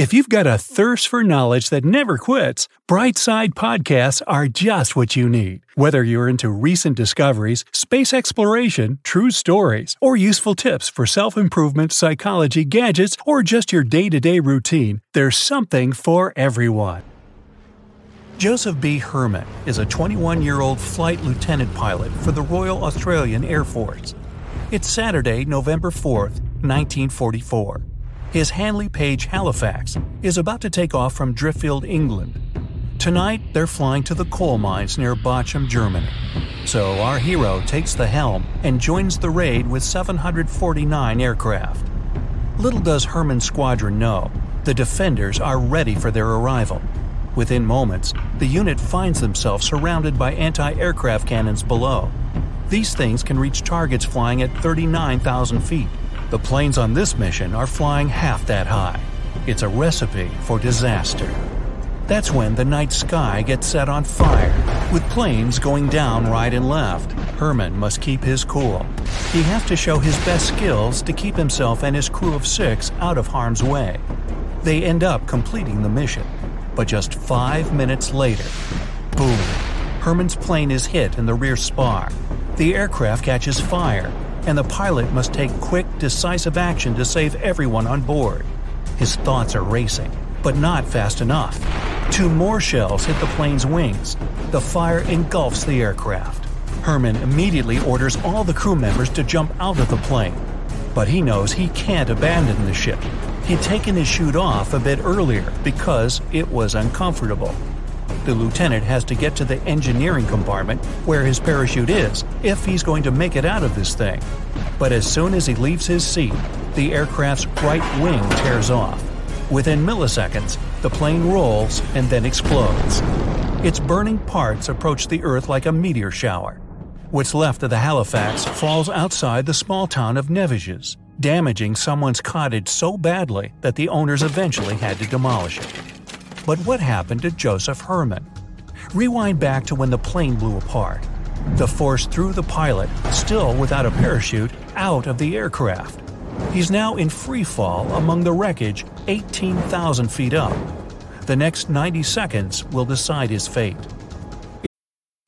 If you've got a thirst for knowledge that never quits, Brightside Podcasts are just what you need. Whether you're into recent discoveries, space exploration, true stories, or useful tips for self improvement, psychology, gadgets, or just your day to day routine, there's something for everyone. Joseph B. Herman is a 21 year old flight lieutenant pilot for the Royal Australian Air Force. It's Saturday, November 4th, 1944. His Handley Page Halifax is about to take off from Driffield, England. Tonight, they're flying to the coal mines near Bochum, Germany. So our hero takes the helm and joins the raid with 749 aircraft. Little does Herman's squadron know, the defenders are ready for their arrival. Within moments, the unit finds themselves surrounded by anti aircraft cannons below. These things can reach targets flying at 39,000 feet. The planes on this mission are flying half that high. It's a recipe for disaster. That's when the night sky gets set on fire, with planes going down right and left. Herman must keep his cool. He has to show his best skills to keep himself and his crew of six out of harm's way. They end up completing the mission. But just five minutes later, boom, Herman's plane is hit in the rear spar. The aircraft catches fire, and the pilot must take quick, decisive action to save everyone on board. His thoughts are racing, but not fast enough. Two more shells hit the plane's wings. The fire engulfs the aircraft. Herman immediately orders all the crew members to jump out of the plane. But he knows he can't abandon the ship. He'd taken his chute off a bit earlier because it was uncomfortable. The lieutenant has to get to the engineering compartment where his parachute is if he's going to make it out of this thing. But as soon as he leaves his seat, the aircraft's right wing tears off. Within milliseconds, the plane rolls and then explodes. Its burning parts approach the Earth like a meteor shower. What's left of the Halifax falls outside the small town of Neviges, damaging someone's cottage so badly that the owners eventually had to demolish it. But what happened to Joseph Herman? Rewind back to when the plane blew apart. The force threw the pilot, still without a parachute, out of the aircraft. He's now in free fall among the wreckage 18,000 feet up. The next 90 seconds will decide his fate.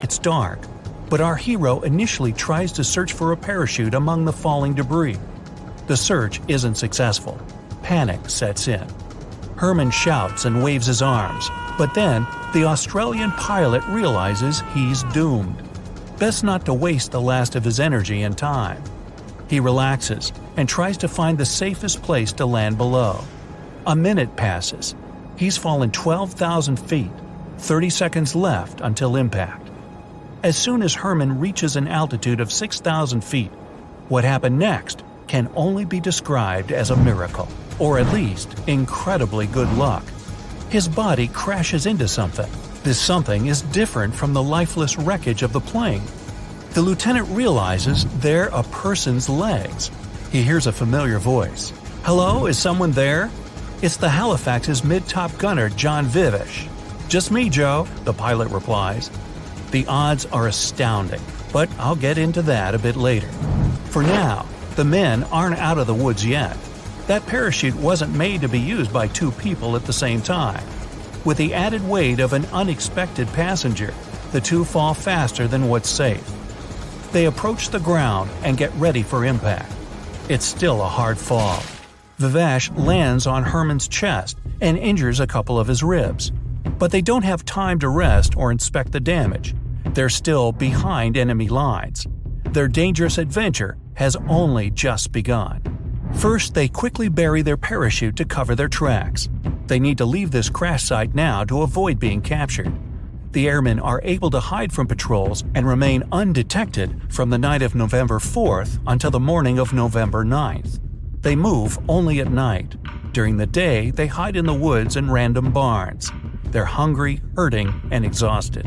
It's dark, but our hero initially tries to search for a parachute among the falling debris. The search isn't successful. Panic sets in. Herman shouts and waves his arms, but then the Australian pilot realizes he's doomed. Best not to waste the last of his energy and time. He relaxes and tries to find the safest place to land below. A minute passes. He's fallen 12,000 feet, 30 seconds left until impact. As soon as Herman reaches an altitude of 6,000 feet, what happened next can only be described as a miracle, or at least incredibly good luck. His body crashes into something. This something is different from the lifeless wreckage of the plane. The lieutenant realizes they're a person's legs. He hears a familiar voice. Hello, is someone there? It's the Halifax's mid top gunner, John Vivash. Just me, Joe, the pilot replies. The odds are astounding, but I'll get into that a bit later. For now, the men aren't out of the woods yet. That parachute wasn't made to be used by two people at the same time. With the added weight of an unexpected passenger, the two fall faster than what's safe. They approach the ground and get ready for impact. It's still a hard fall. Vivash lands on Herman's chest and injures a couple of his ribs. But they don't have time to rest or inspect the damage. They're still behind enemy lines. Their dangerous adventure has only just begun. First, they quickly bury their parachute to cover their tracks. They need to leave this crash site now to avoid being captured. The airmen are able to hide from patrols and remain undetected from the night of November 4th until the morning of November 9th. They move only at night. During the day, they hide in the woods and random barns. They're hungry, hurting, and exhausted.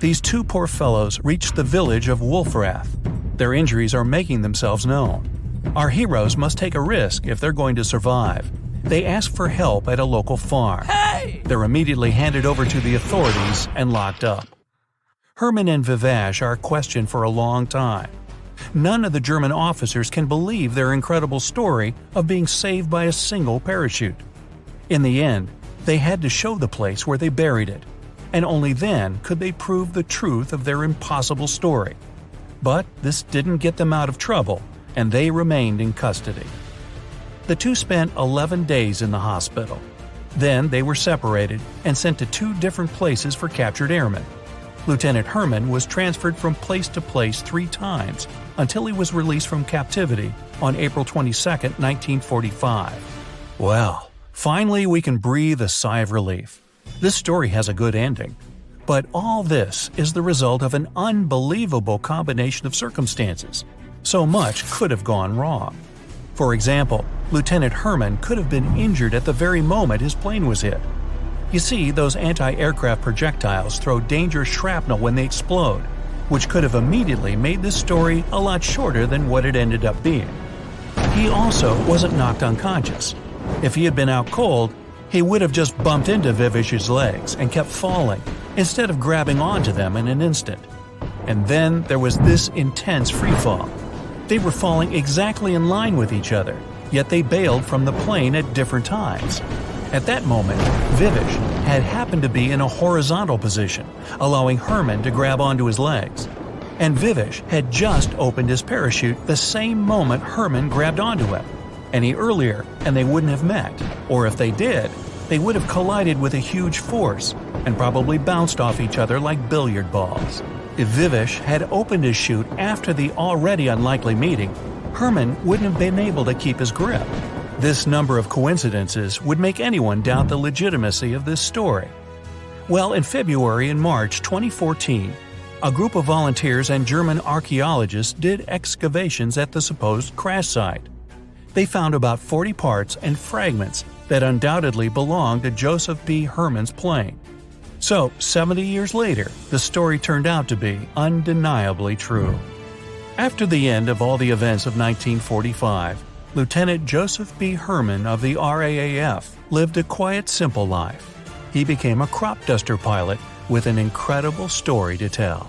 These two poor fellows reach the village of Wolfrath. Their injuries are making themselves known. Our heroes must take a risk if they're going to survive. They ask for help at a local farm. Hey! They're immediately handed over to the authorities and locked up. Herman and Vivash are questioned for a long time. None of the German officers can believe their incredible story of being saved by a single parachute. In the end, they had to show the place where they buried it, and only then could they prove the truth of their impossible story. But this didn't get them out of trouble, and they remained in custody. The two spent 11 days in the hospital. Then they were separated and sent to two different places for captured airmen. Lieutenant Herman was transferred from place to place three times until he was released from captivity on April 22, 1945. Well, finally we can breathe a sigh of relief. This story has a good ending. But all this is the result of an unbelievable combination of circumstances. So much could have gone wrong. For example, Lieutenant Herman could have been injured at the very moment his plane was hit. You see, those anti aircraft projectiles throw dangerous shrapnel when they explode, which could have immediately made this story a lot shorter than what it ended up being. He also wasn't knocked unconscious. If he had been out cold, he would have just bumped into Vivash's legs and kept falling, instead of grabbing onto them in an instant. And then there was this intense freefall. They were falling exactly in line with each other, yet they bailed from the plane at different times. At that moment, Vivash had happened to be in a horizontal position, allowing Herman to grab onto his legs. And Vivish had just opened his parachute the same moment Herman grabbed onto him. Any earlier, and they wouldn't have met. Or if they did, they would have collided with a huge force and probably bounced off each other like billiard balls. If Vivash had opened his chute after the already unlikely meeting, Herman wouldn't have been able to keep his grip. This number of coincidences would make anyone doubt the legitimacy of this story. Well, in February and March 2014, a group of volunteers and German archaeologists did excavations at the supposed crash site. They found about 40 parts and fragments that undoubtedly belonged to Joseph B. Herman's plane. So, 70 years later, the story turned out to be undeniably true. After the end of all the events of 1945, Lieutenant Joseph B. Herman of the RAAF lived a quiet, simple life. He became a crop duster pilot with an incredible story to tell.